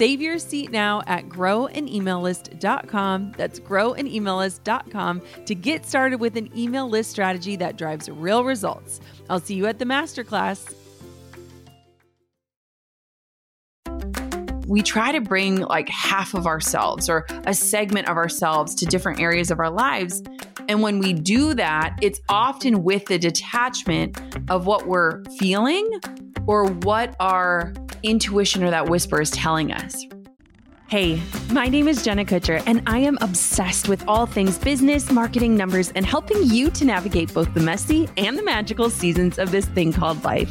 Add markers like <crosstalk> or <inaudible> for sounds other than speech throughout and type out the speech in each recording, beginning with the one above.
Save your seat now at growanemaillist.com. That's growanemaillist.com to get started with an email list strategy that drives real results. I'll see you at the masterclass. We try to bring like half of ourselves or a segment of ourselves to different areas of our lives. And when we do that, it's often with the detachment of what we're feeling or what our intuition or that whisper is telling us. Hey, my name is Jenna Kutcher, and I am obsessed with all things business, marketing, numbers, and helping you to navigate both the messy and the magical seasons of this thing called life.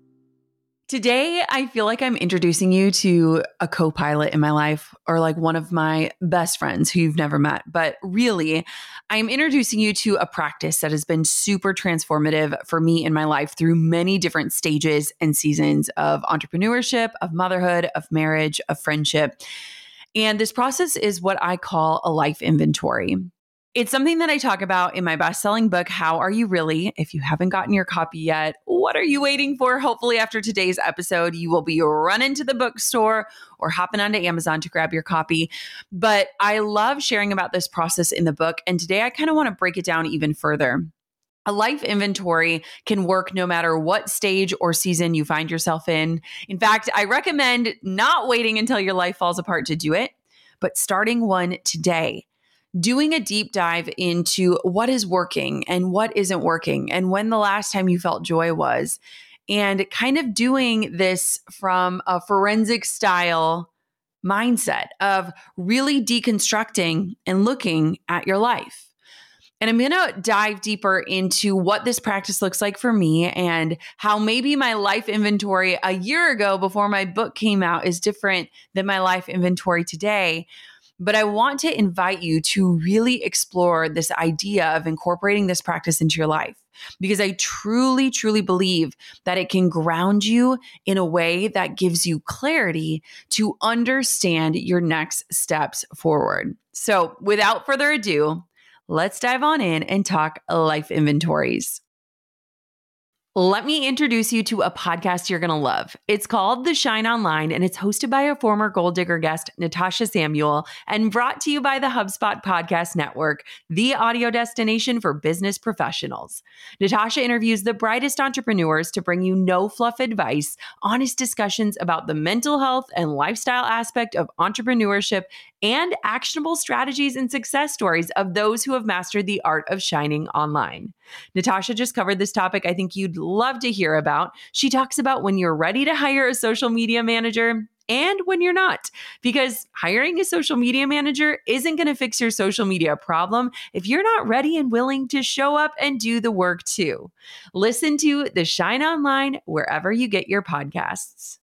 Today, I feel like I'm introducing you to a co pilot in my life or like one of my best friends who you've never met. But really, I'm introducing you to a practice that has been super transformative for me in my life through many different stages and seasons of entrepreneurship, of motherhood, of marriage, of friendship. And this process is what I call a life inventory. It's something that I talk about in my best selling book, How Are You Really? If you haven't gotten your copy yet, what are you waiting for? Hopefully, after today's episode, you will be running to the bookstore or hopping onto Amazon to grab your copy. But I love sharing about this process in the book. And today I kind of want to break it down even further. A life inventory can work no matter what stage or season you find yourself in. In fact, I recommend not waiting until your life falls apart to do it, but starting one today doing a deep dive into what is working and what isn't working, and when the last time you felt joy was, and kind of doing this from a forensic style mindset of really deconstructing and looking at your life. And I'm going to dive deeper into what this practice looks like for me and how maybe my life inventory a year ago before my book came out is different than my life inventory today. But I want to invite you to really explore this idea of incorporating this practice into your life because I truly, truly believe that it can ground you in a way that gives you clarity to understand your next steps forward. So, without further ado, let's dive on in and talk life inventories. Let me introduce you to a podcast you're going to love. It's called The Shine Online, and it's hosted by a former Goal Digger guest, Natasha Samuel, and brought to you by the HubSpot Podcast Network, the audio destination for business professionals. Natasha interviews the brightest entrepreneurs to bring you no fluff advice, honest discussions about the mental health and lifestyle aspect of entrepreneurship and actionable strategies and success stories of those who have mastered the art of shining online. Natasha just covered this topic I think you'd love to hear about. She talks about when you're ready to hire a social media manager and when you're not, because hiring a social media manager isn't going to fix your social media problem if you're not ready and willing to show up and do the work too. Listen to the Shine Online wherever you get your podcasts.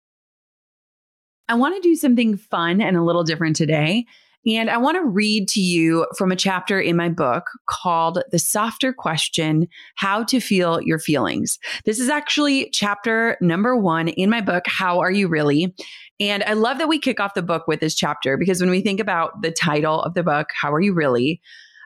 I want to do something fun and a little different today. And I want to read to you from a chapter in my book called The Softer Question How to Feel Your Feelings. This is actually chapter number one in my book, How Are You Really? And I love that we kick off the book with this chapter because when we think about the title of the book, How Are You Really?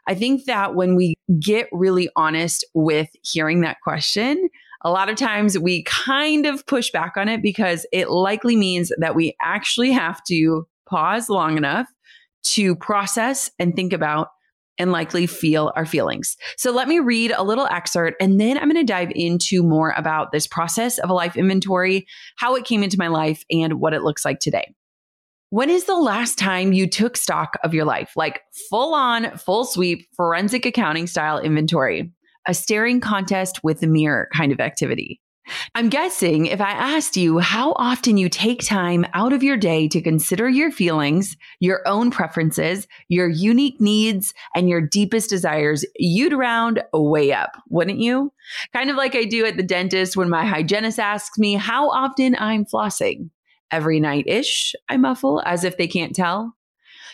I think that when we get really honest with hearing that question, a lot of times we kind of push back on it because it likely means that we actually have to pause long enough to process and think about and likely feel our feelings. So let me read a little excerpt and then I'm going to dive into more about this process of a life inventory, how it came into my life, and what it looks like today. When is the last time you took stock of your life, like full on, full sweep, forensic accounting style inventory? A staring contest with the mirror kind of activity. I'm guessing if I asked you how often you take time out of your day to consider your feelings, your own preferences, your unique needs, and your deepest desires, you'd round way up, wouldn't you? Kind of like I do at the dentist when my hygienist asks me how often I'm flossing. Every night ish, I muffle as if they can't tell.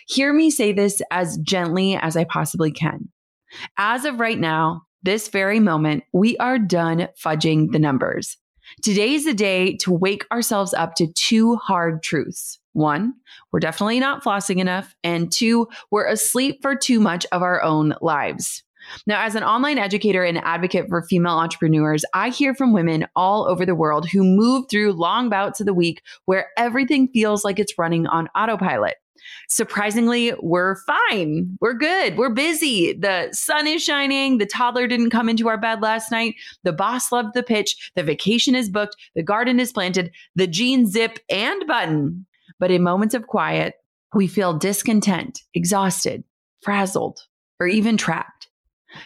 Hear me say this as gently as I possibly can. As of right now, this very moment, we are done fudging the numbers. Today's the day to wake ourselves up to two hard truths. One, we're definitely not flossing enough. And two, we're asleep for too much of our own lives. Now, as an online educator and advocate for female entrepreneurs, I hear from women all over the world who move through long bouts of the week where everything feels like it's running on autopilot. Surprisingly, we're fine. We're good. We're busy. The sun is shining. The toddler didn't come into our bed last night. The boss loved the pitch. The vacation is booked. The garden is planted. The jeans zip and button. But in moments of quiet, we feel discontent, exhausted, frazzled, or even trapped.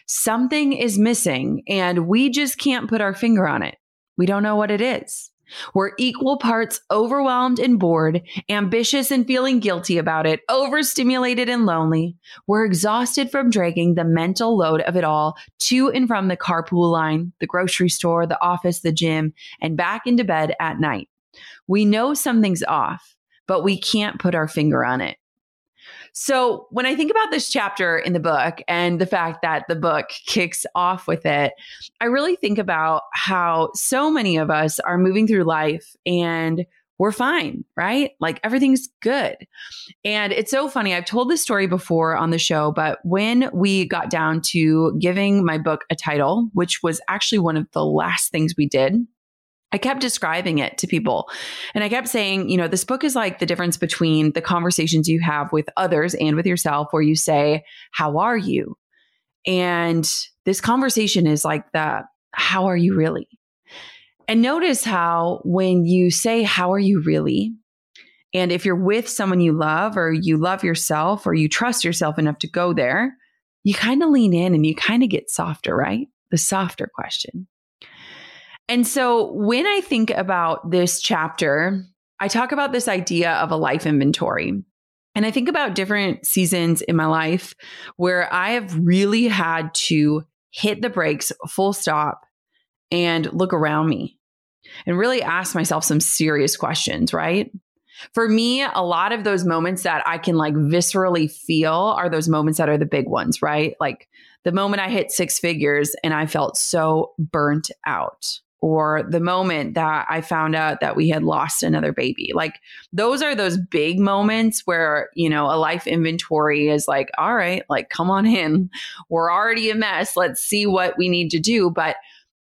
Something is missing, and we just can't put our finger on it. We don't know what it is. We're equal parts overwhelmed and bored, ambitious and feeling guilty about it, overstimulated and lonely. We're exhausted from dragging the mental load of it all to and from the carpool line, the grocery store, the office, the gym, and back into bed at night. We know something's off, but we can't put our finger on it. So when I think about this chapter in the book and the fact that the book kicks off with it, I really think about how so many of us are moving through life and we're fine, right? Like everything's good. And it's so funny. I've told this story before on the show, but when we got down to giving my book a title, which was actually one of the last things we did I kept describing it to people. And I kept saying, you know, this book is like the difference between the conversations you have with others and with yourself, where you say, How are you? And this conversation is like the, How are you really? And notice how when you say, How are you really? And if you're with someone you love, or you love yourself, or you trust yourself enough to go there, you kind of lean in and you kind of get softer, right? The softer question. And so when I think about this chapter, I talk about this idea of a life inventory. And I think about different seasons in my life where I have really had to hit the brakes, full stop, and look around me and really ask myself some serious questions, right? For me, a lot of those moments that I can like viscerally feel are those moments that are the big ones, right? Like the moment I hit six figures and I felt so burnt out or the moment that I found out that we had lost another baby. Like those are those big moments where, you know, a life inventory is like, all right, like come on in. We're already a mess. Let's see what we need to do. But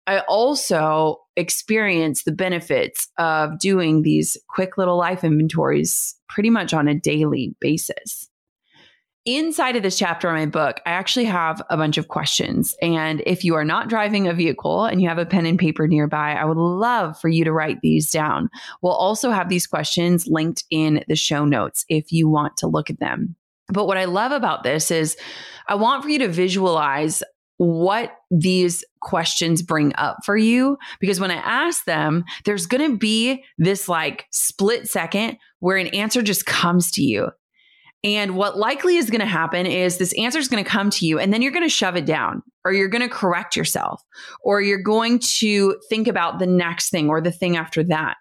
I also experience the benefits of doing these quick little life inventories pretty much on a daily basis. Inside of this chapter in my book, I actually have a bunch of questions. And if you are not driving a vehicle and you have a pen and paper nearby, I would love for you to write these down. We'll also have these questions linked in the show notes if you want to look at them. But what I love about this is I want for you to visualize what these questions bring up for you because when I ask them, there's going to be this like split second where an answer just comes to you. And what likely is going to happen is this answer is going to come to you and then you're going to shove it down or you're going to correct yourself or you're going to think about the next thing or the thing after that.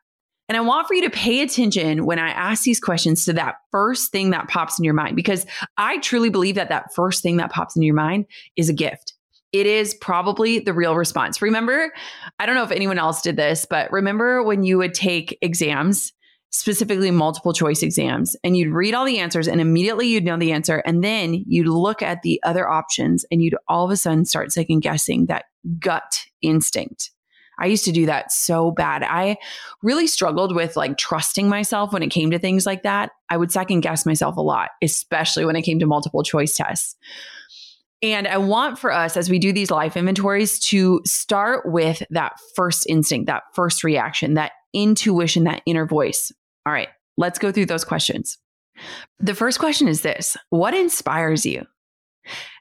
And I want for you to pay attention when I ask these questions to that first thing that pops in your mind, because I truly believe that that first thing that pops in your mind is a gift. It is probably the real response. Remember, I don't know if anyone else did this, but remember when you would take exams specifically multiple choice exams and you'd read all the answers and immediately you'd know the answer and then you'd look at the other options and you'd all of a sudden start second guessing that gut instinct I used to do that so bad. I really struggled with like trusting myself when it came to things like that. I would second guess myself a lot, especially when it came to multiple choice tests. And I want for us, as we do these life inventories, to start with that first instinct, that first reaction, that intuition, that inner voice. All right, let's go through those questions. The first question is this What inspires you?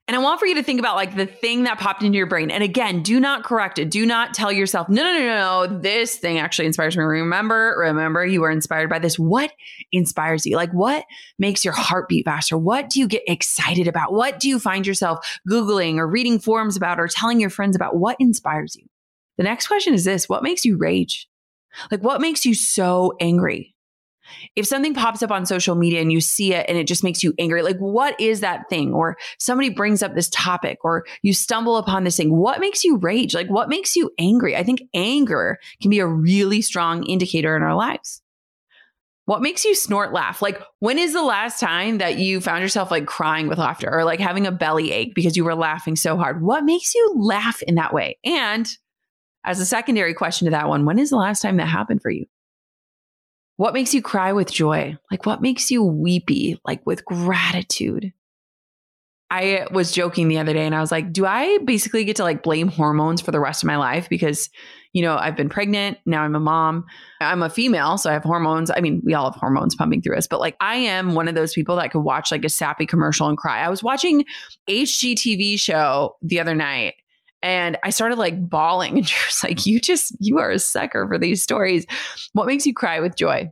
And I want for you to think about like the thing that popped into your brain. And again, do not correct it. Do not tell yourself, no, no, no, no, no, this thing actually inspires me. Remember, remember, you were inspired by this. What inspires you? Like, what makes your heart beat faster? What do you get excited about? What do you find yourself Googling or reading forums about or telling your friends about? What inspires you? The next question is this What makes you rage? Like, what makes you so angry? If something pops up on social media and you see it and it just makes you angry, like, what is that thing? Or somebody brings up this topic or you stumble upon this thing, what makes you rage? Like, what makes you angry? I think anger can be a really strong indicator in our lives. What makes you snort laugh? Like, when is the last time that you found yourself like crying with laughter or like having a belly ache because you were laughing so hard? What makes you laugh in that way? And as a secondary question to that one, when is the last time that happened for you? What makes you cry with joy? Like, what makes you weepy, like with gratitude? I was joking the other day and I was like, do I basically get to like blame hormones for the rest of my life? Because, you know, I've been pregnant. Now I'm a mom. I'm a female. So I have hormones. I mean, we all have hormones pumping through us, but like I am one of those people that could watch like a sappy commercial and cry. I was watching HGTV show the other night and I started like bawling <laughs> and she was like, you just, you are a sucker for these stories. What makes you cry with joy?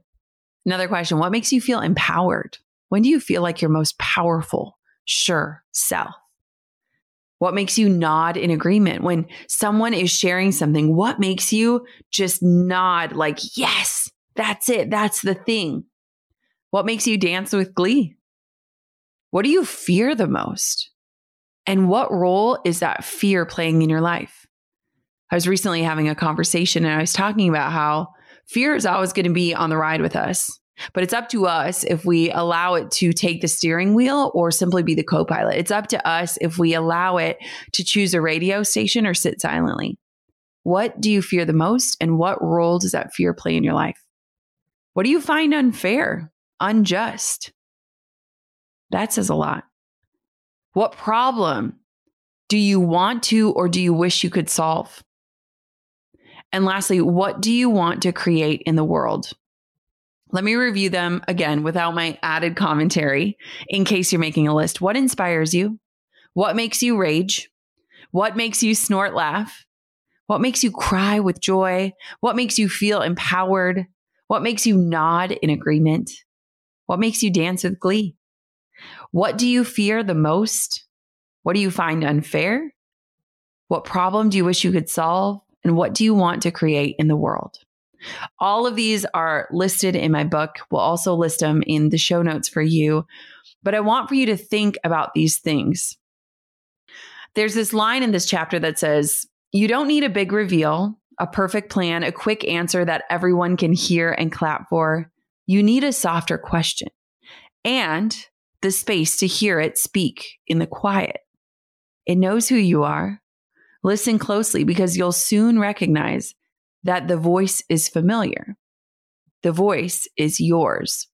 Another question What makes you feel empowered? When do you feel like your most powerful, sure self? What makes you nod in agreement when someone is sharing something? What makes you just nod like, yes, that's it. That's the thing. What makes you dance with glee? What do you fear the most? And what role is that fear playing in your life? I was recently having a conversation and I was talking about how fear is always going to be on the ride with us. But it's up to us if we allow it to take the steering wheel or simply be the co pilot. It's up to us if we allow it to choose a radio station or sit silently. What do you fear the most? And what role does that fear play in your life? What do you find unfair, unjust? That says a lot. What problem do you want to or do you wish you could solve? And lastly, what do you want to create in the world? Let me review them again without my added commentary in case you're making a list. What inspires you? What makes you rage? What makes you snort laugh? What makes you cry with joy? What makes you feel empowered? What makes you nod in agreement? What makes you dance with glee? What do you fear the most? What do you find unfair? What problem do you wish you could solve? And what do you want to create in the world? All of these are listed in my book. We'll also list them in the show notes for you. But I want for you to think about these things. There's this line in this chapter that says, You don't need a big reveal, a perfect plan, a quick answer that everyone can hear and clap for. You need a softer question and the space to hear it speak in the quiet. It knows who you are. Listen closely because you'll soon recognize that the voice is familiar. The voice is yours.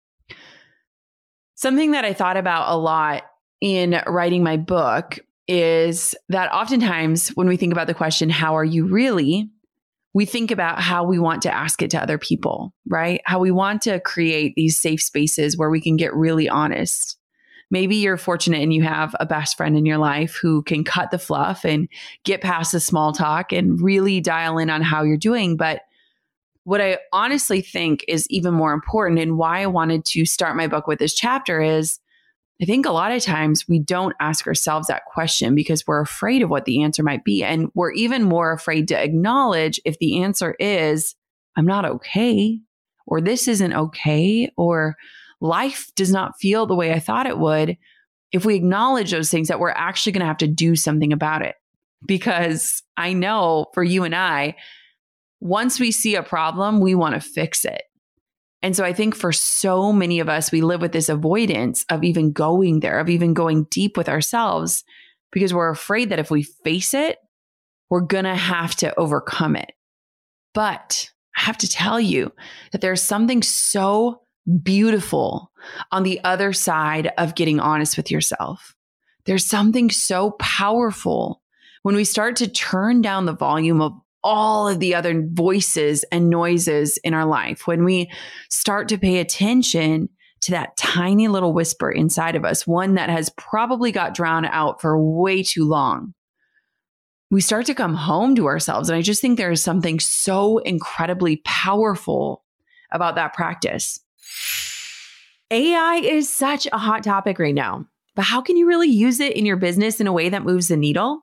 Something that I thought about a lot in writing my book is that oftentimes when we think about the question, How are you really? we think about how we want to ask it to other people, right? How we want to create these safe spaces where we can get really honest. Maybe you're fortunate and you have a best friend in your life who can cut the fluff and get past the small talk and really dial in on how you're doing. But what I honestly think is even more important and why I wanted to start my book with this chapter is I think a lot of times we don't ask ourselves that question because we're afraid of what the answer might be. And we're even more afraid to acknowledge if the answer is, I'm not okay, or this isn't okay, or life does not feel the way I thought it would, if we acknowledge those things, that we're actually going to have to do something about it. Because I know for you and I, once we see a problem, we want to fix it. And so I think for so many of us, we live with this avoidance of even going there, of even going deep with ourselves, because we're afraid that if we face it, we're going to have to overcome it. But I have to tell you that there's something so beautiful on the other side of getting honest with yourself. There's something so powerful when we start to turn down the volume of all of the other voices and noises in our life, when we start to pay attention to that tiny little whisper inside of us, one that has probably got drowned out for way too long, we start to come home to ourselves. And I just think there is something so incredibly powerful about that practice. AI is such a hot topic right now, but how can you really use it in your business in a way that moves the needle?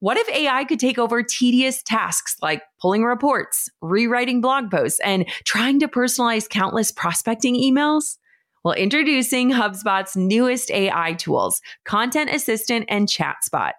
What if AI could take over tedious tasks like pulling reports, rewriting blog posts, and trying to personalize countless prospecting emails? Well, introducing HubSpot's newest AI tools, Content Assistant and ChatSpot.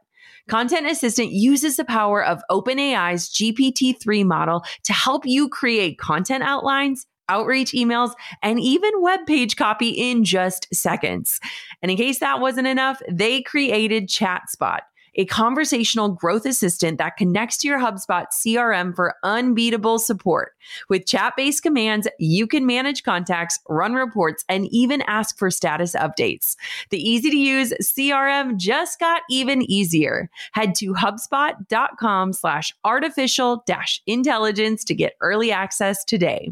Content Assistant uses the power of OpenAI's GPT 3 model to help you create content outlines, outreach emails, and even web page copy in just seconds. And in case that wasn't enough, they created ChatSpot a conversational growth assistant that connects to your HubSpot CRM for unbeatable support. With chat based commands, you can manage contacts, run reports, and even ask for status updates. The easy to use CRM just got even easier. Head to HubSpot.com slash artificial dash intelligence to get early access today.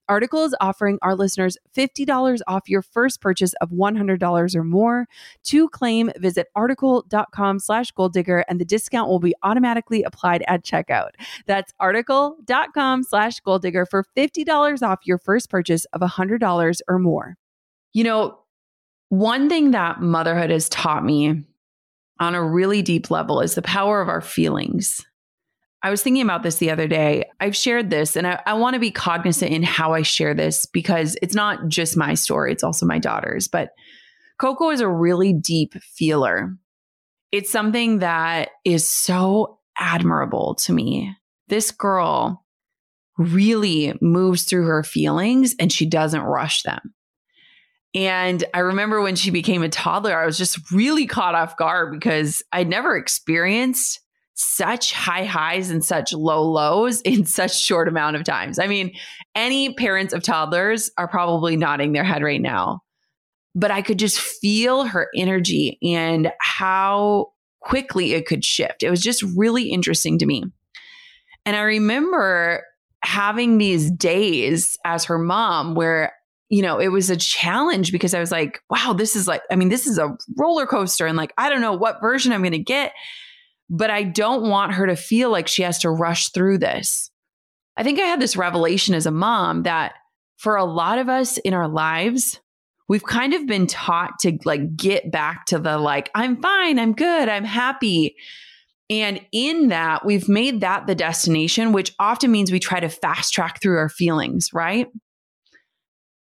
Article is offering our listeners $50 off your first purchase of $100 or more. To claim, visit article.com slash goal digger and the discount will be automatically applied at checkout. That's article.com slash goal digger for $50 off your first purchase of $100 or more. You know, one thing that motherhood has taught me on a really deep level is the power of our feelings. I was thinking about this the other day. I've shared this and I, I want to be cognizant in how I share this because it's not just my story, it's also my daughter's. But Coco is a really deep feeler. It's something that is so admirable to me. This girl really moves through her feelings and she doesn't rush them. And I remember when she became a toddler, I was just really caught off guard because I'd never experienced such high highs and such low lows <laughs> in such short amount of times. I mean, any parents of toddlers are probably nodding their head right now. But I could just feel her energy and how quickly it could shift. It was just really interesting to me. And I remember having these days as her mom where you know, it was a challenge because I was like, wow, this is like, I mean, this is a roller coaster. And like, I don't know what version I'm going to get but I don't want her to feel like she has to rush through this. I think I had this revelation as a mom that for a lot of us in our lives, we've kind of been taught to like get back to the like, I'm fine, I'm good, I'm happy. And in that, we've made that the destination, which often means we try to fast track through our feelings, right?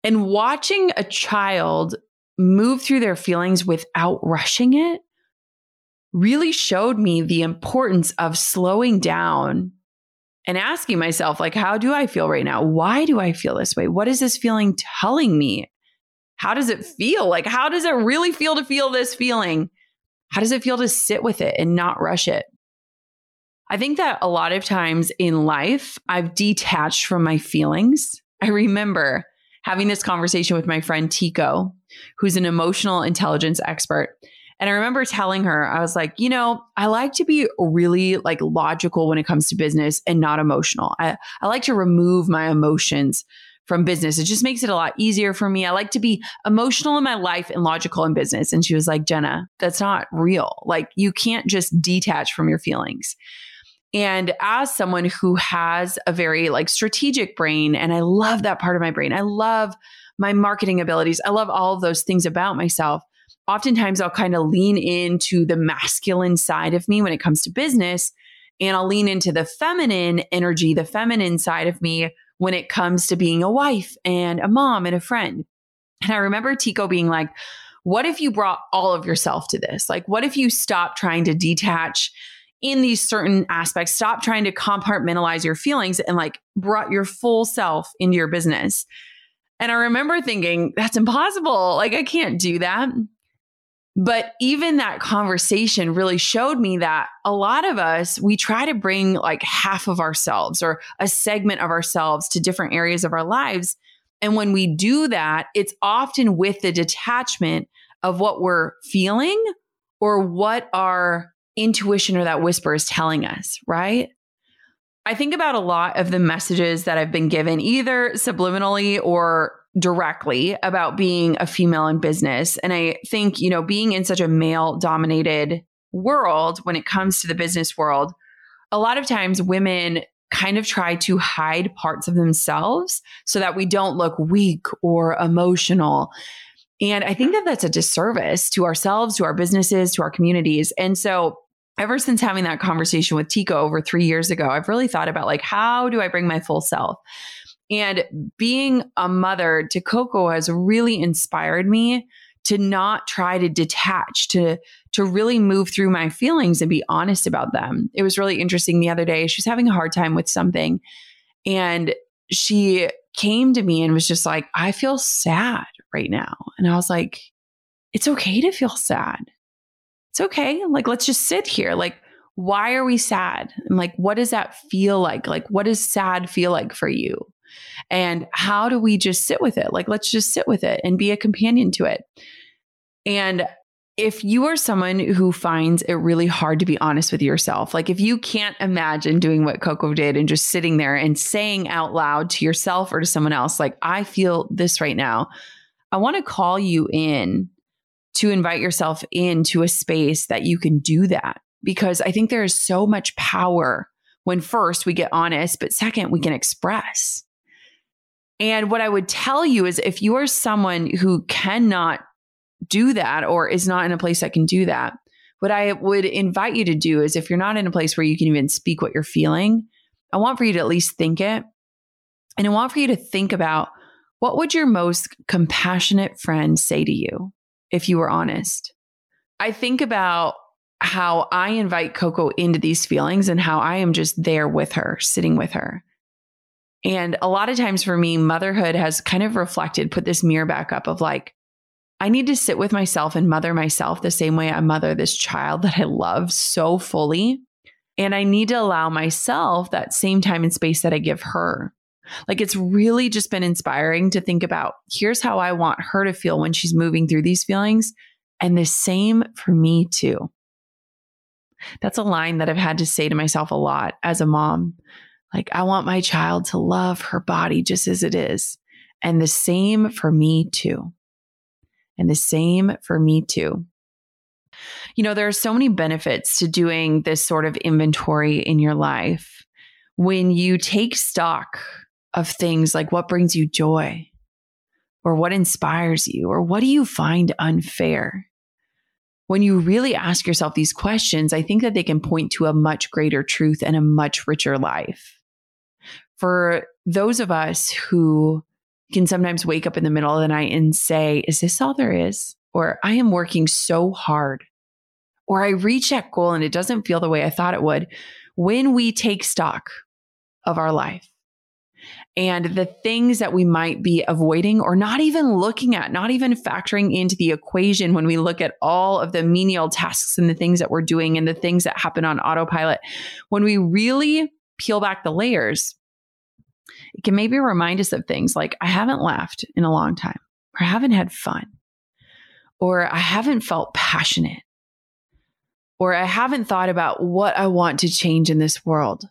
And watching a child move through their feelings without rushing it really showed me the importance of slowing down and asking myself like how do i feel right now? Why do i feel this way? What is this feeling telling me? How does it feel? Like how does it really feel to feel this feeling? How does it feel to sit with it and not rush it? I think that a lot of times in life i've detached from my feelings. I remember having this conversation with my friend Tico who's an emotional intelligence expert and I remember telling her, I was like, you know, I like to be really like logical when it comes to business and not emotional. I, I like to remove my emotions from business. It just makes it a lot easier for me. I like to be emotional in my life and logical in business. And she was like, Jenna, that's not real. Like, you can't just detach from your feelings. And as someone who has a very like strategic brain, and I love that part of my brain, I love my marketing abilities, I love all of those things about myself oftentimes I'll kind of lean into the masculine side of me when it comes to business. And I'll lean into the feminine energy, the feminine side of me when it comes to being a wife and a mom and a friend. And I remember Tico being like, what if you brought all of yourself to this? Like, what if you stop trying to detach in these certain aspects, stop trying to compartmentalize your feelings and like brought your full self into your business? And I remember thinking, that's impossible. Like, I can't do that. But even that conversation really showed me that a lot of us, we try to bring like half of ourselves or a segment of ourselves to different areas of our lives. And when we do that, it's often with the detachment of what we're feeling or what our intuition or that whisper is telling us, right? I think about a lot of the messages that I've been given, either subliminally or directly about being a female in business. And I think, you know, being in such a male dominated world when it comes to the business world, a lot of times women kind of try to hide parts of themselves so that we don't look weak or emotional. And I think that that's a disservice to ourselves, to our businesses, to our communities. And so ever since having that conversation with Tico over 3 years ago, I've really thought about like how do I bring my full self? And being a mother to Coco has really inspired me to not try to detach, to to really move through my feelings and be honest about them. It was really interesting the other day. She was having a hard time with something and she came to me and was just like, I feel sad right now. And I was like, it's okay to feel sad. It's okay. Like, let's just sit here. Like, why are we sad? And like, what does that feel like? Like, what does sad feel like for you? And how do we just sit with it? Like, let's just sit with it and be a companion to it. And if you are someone who finds it really hard to be honest with yourself, like if you can't imagine doing what Coco did and just sitting there and saying out loud to yourself or to someone else, like, I feel this right now, I want to call you in to invite yourself into a space that you can do that because I think there is so much power when first we get honest, but second, we can express. And what I would tell you is if you are someone who cannot do that or is not in a place that can do that, what I would invite you to do is if you're not in a place where you can even speak what you're feeling, I want for you to at least think it. And I want for you to think about what would your most compassionate friend say to you if you were honest? I think about how I invite Coco into these feelings and how I am just there with her, sitting with her. And a lot of times for me, motherhood has kind of reflected, put this mirror back up of like, I need to sit with myself and mother myself the same way I mother this child that I love so fully. And I need to allow myself that same time and space that I give her. Like it's really just been inspiring to think about here's how I want her to feel when she's moving through these feelings. And the same for me too. That's a line that I've had to say to myself a lot as a mom. Like, I want my child to love her body just as it is. And the same for me too. And the same for me too. You know, there are so many benefits to doing this sort of inventory in your life. When you take stock of things like what brings you joy, or what inspires you, or what do you find unfair? When you really ask yourself these questions, I think that they can point to a much greater truth and a much richer life for those of us who can sometimes wake up in the middle of the night and say, Is this all there is? Or I am working so hard. Or I reach that goal and it doesn't feel the way I thought it would. When we take stock of our life and the things that we might be avoiding or not even looking at, not even factoring into the equation when we look at all of the menial tasks and the things that we're doing and the things that happen on autopilot, when we really peel back the layers, it can maybe remind us of things like I haven't laughed in a long time, or I haven't had fun, or I haven't felt passionate, or I haven't thought about what I want to change in this world.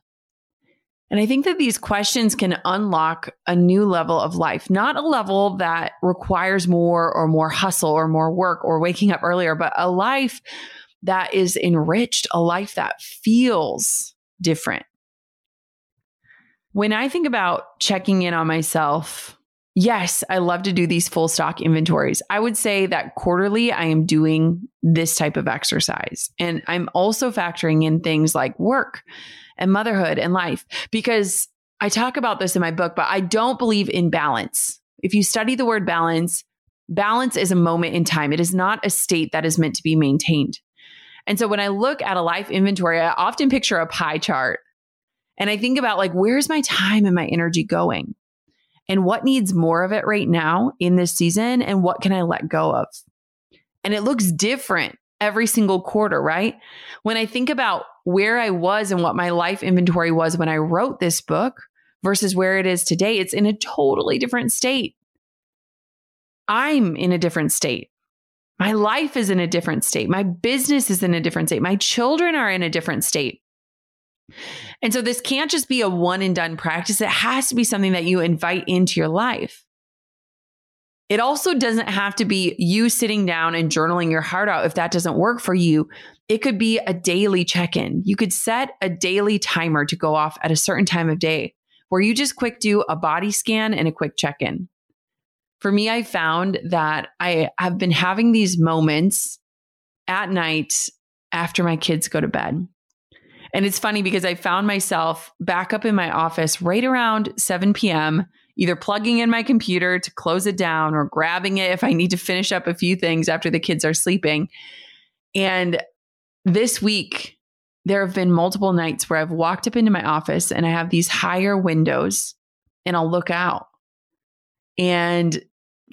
And I think that these questions can unlock a new level of life, not a level that requires more or more hustle or more work or waking up earlier, but a life that is enriched, a life that feels different. When I think about checking in on myself, yes, I love to do these full stock inventories. I would say that quarterly, I am doing this type of exercise. And I'm also factoring in things like work and motherhood and life because I talk about this in my book, but I don't believe in balance. If you study the word balance, balance is a moment in time, it is not a state that is meant to be maintained. And so when I look at a life inventory, I often picture a pie chart and I think about like, where's my time and my energy going? And what needs more of it right now in this season? And what can I let go of? And it looks different every single quarter, right? When I think about where I was and what my life inventory was when I wrote this book versus where it is today, it's in a totally different state. I'm in a different state. My life is in a different state. My business is in a different state. My children are in a different state. And so this can't just be a one and done practice. It has to be something that you invite into your life. It also doesn't have to be you sitting down and journaling your heart out if that doesn't work for you. It could be a daily check in. You could set a daily timer to go off at a certain time of day where you just quick do a body scan and a quick check in. For me, I found that I have been having these moments at night after my kids go to bed. And it's funny because I found myself back up in my office right around 7 p.m., either plugging in my computer to close it down or grabbing it if I need to finish up a few things after the kids are sleeping. And this week, there have been multiple nights where I've walked up into my office and I have these higher windows and I'll look out. And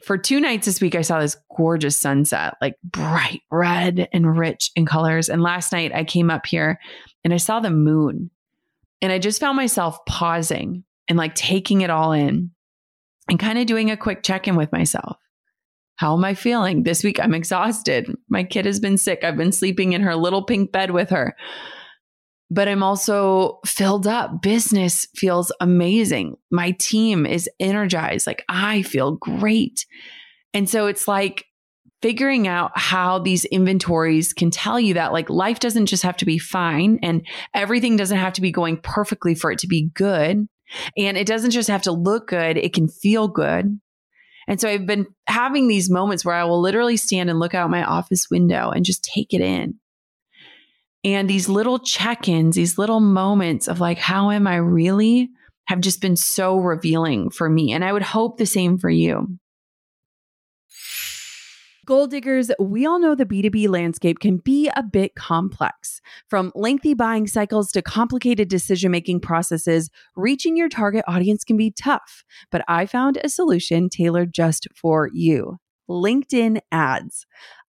for two nights this week, I saw this gorgeous sunset, like bright red and rich in colors. And last night, I came up here and I saw the moon. And I just found myself pausing and like taking it all in and kind of doing a quick check in with myself. How am I feeling? This week I'm exhausted. My kid has been sick. I've been sleeping in her little pink bed with her. But I'm also filled up. Business feels amazing. My team is energized. Like I feel great. And so it's like figuring out how these inventories can tell you that like life doesn't just have to be fine and everything doesn't have to be going perfectly for it to be good. And it doesn't just have to look good, it can feel good. And so I've been having these moments where I will literally stand and look out my office window and just take it in. And these little check ins, these little moments of like, how am I really have just been so revealing for me. And I would hope the same for you. Goal diggers, we all know the B2B landscape can be a bit complex. From lengthy buying cycles to complicated decision making processes, reaching your target audience can be tough. But I found a solution tailored just for you LinkedIn ads.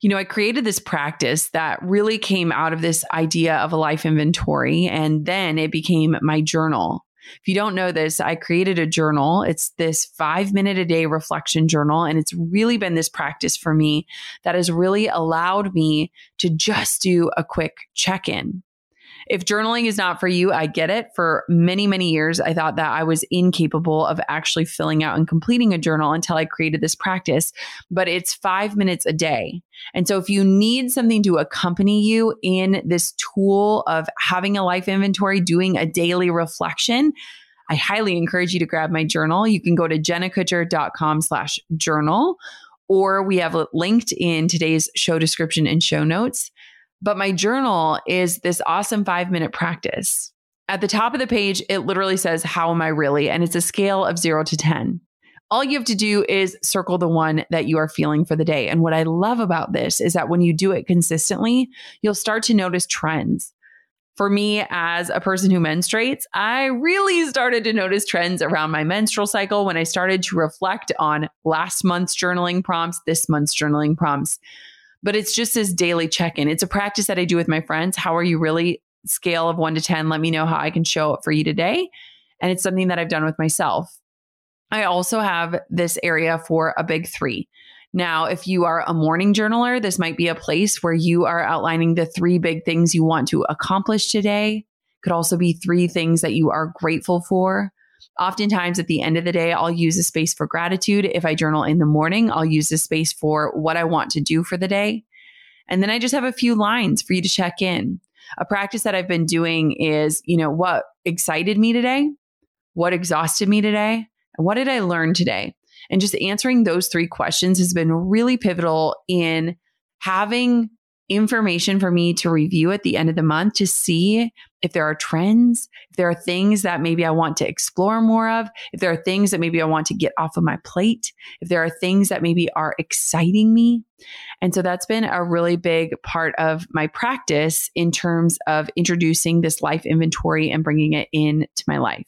you know, I created this practice that really came out of this idea of a life inventory. And then it became my journal. If you don't know this, I created a journal. It's this five minute a day reflection journal. And it's really been this practice for me that has really allowed me to just do a quick check in. If journaling is not for you, I get it. For many, many years, I thought that I was incapable of actually filling out and completing a journal until I created this practice. But it's five minutes a day. And so if you need something to accompany you in this tool of having a life inventory, doing a daily reflection, I highly encourage you to grab my journal. You can go to jennakutcher.com slash journal, or we have linked in today's show description and show notes. But my journal is this awesome five minute practice. At the top of the page, it literally says, How am I really? And it's a scale of zero to 10. All you have to do is circle the one that you are feeling for the day. And what I love about this is that when you do it consistently, you'll start to notice trends. For me, as a person who menstruates, I really started to notice trends around my menstrual cycle when I started to reflect on last month's journaling prompts, this month's journaling prompts but it's just this daily check in. It's a practice that I do with my friends. How are you really? Scale of one to 10. Let me know how I can show up for you today. And it's something that I've done with myself. I also have this area for a big three. Now, if you are a morning journaler, this might be a place where you are outlining the three big things you want to accomplish today. Could also be three things that you are grateful for. Oftentimes, at the end of the day, I'll use a space for gratitude. If I journal in the morning, I'll use a space for what I want to do for the day. And then I just have a few lines for you to check in. A practice that I've been doing is, you know, what excited me today? What exhausted me today? What did I learn today? And just answering those three questions has been really pivotal in having information for me to review at the end of the month to see if there are trends, if there are things that maybe I want to explore more of, if there are things that maybe I want to get off of my plate, if there are things that maybe are exciting me. And so that's been a really big part of my practice in terms of introducing this life inventory and bringing it into my life.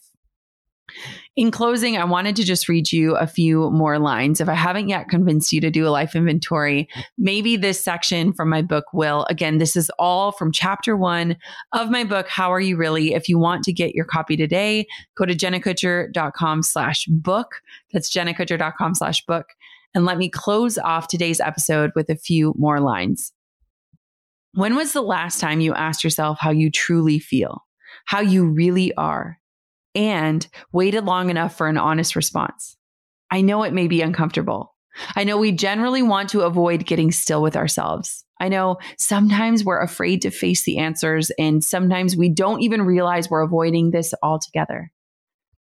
In closing, I wanted to just read you a few more lines. If I haven't yet convinced you to do a life inventory, maybe this section from my book will. Again, this is all from chapter one of my book, How Are You Really? If you want to get your copy today, go to jennakutcher.com slash book. That's jennakutcher.com slash book. And let me close off today's episode with a few more lines. When was the last time you asked yourself how you truly feel, how you really are? And waited long enough for an honest response. I know it may be uncomfortable. I know we generally want to avoid getting still with ourselves. I know sometimes we're afraid to face the answers, and sometimes we don't even realize we're avoiding this altogether.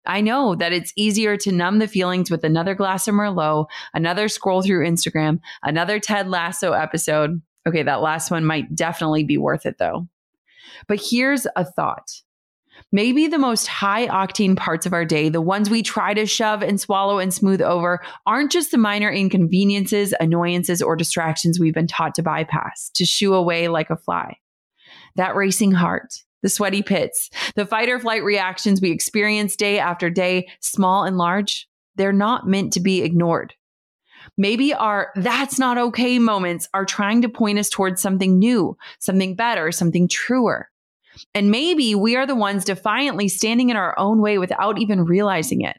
I know that it's easier to numb the feelings with another glass of Merlot, another scroll through Instagram, another Ted Lasso episode. Okay, that last one might definitely be worth it though. But here's a thought Maybe the most high octane parts of our day, the ones we try to shove and swallow and smooth over, aren't just the minor inconveniences, annoyances, or distractions we've been taught to bypass, to shoo away like a fly. That racing heart, the sweaty pits, the fight or flight reactions we experience day after day, small and large, they're not meant to be ignored. Maybe our that's not okay moments are trying to point us towards something new, something better, something truer. And maybe we are the ones defiantly standing in our own way without even realizing it.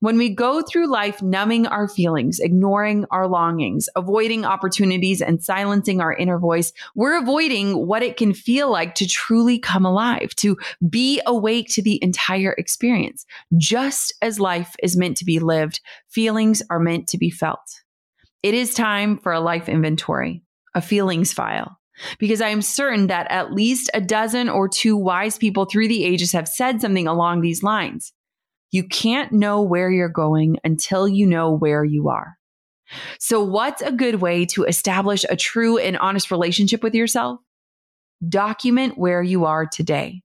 When we go through life numbing our feelings, ignoring our longings, avoiding opportunities, and silencing our inner voice, we're avoiding what it can feel like to truly come alive, to be awake to the entire experience. Just as life is meant to be lived, feelings are meant to be felt. It is time for a life inventory, a feelings file because I am certain that at least a dozen or two wise people through the ages have said something along these lines. You can't know where you're going until you know where you are. So, what's a good way to establish a true and honest relationship with yourself? Document where you are today.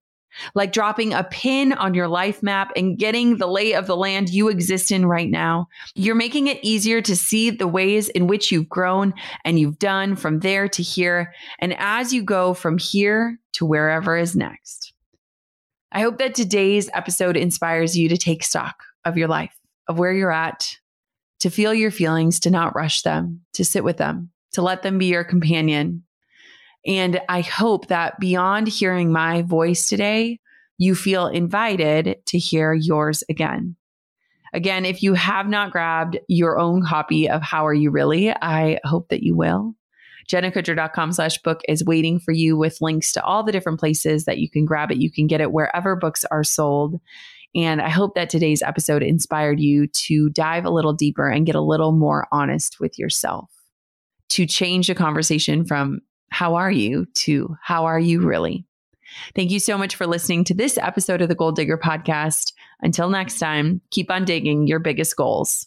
Like dropping a pin on your life map and getting the lay of the land you exist in right now. You're making it easier to see the ways in which you've grown and you've done from there to here. And as you go from here to wherever is next. I hope that today's episode inspires you to take stock of your life, of where you're at, to feel your feelings, to not rush them, to sit with them, to let them be your companion. And I hope that beyond hearing my voice today, you feel invited to hear yours again. Again, if you have not grabbed your own copy of How Are You Really, I hope that you will jennakutcher.com slash book is waiting for you with links to all the different places that you can grab it. You can get it wherever books are sold. And I hope that today's episode inspired you to dive a little deeper and get a little more honest with yourself, to change the conversation from how are you to how are you really? Thank you so much for listening to this episode of the Goal Digger podcast. Until next time, keep on digging your biggest goals.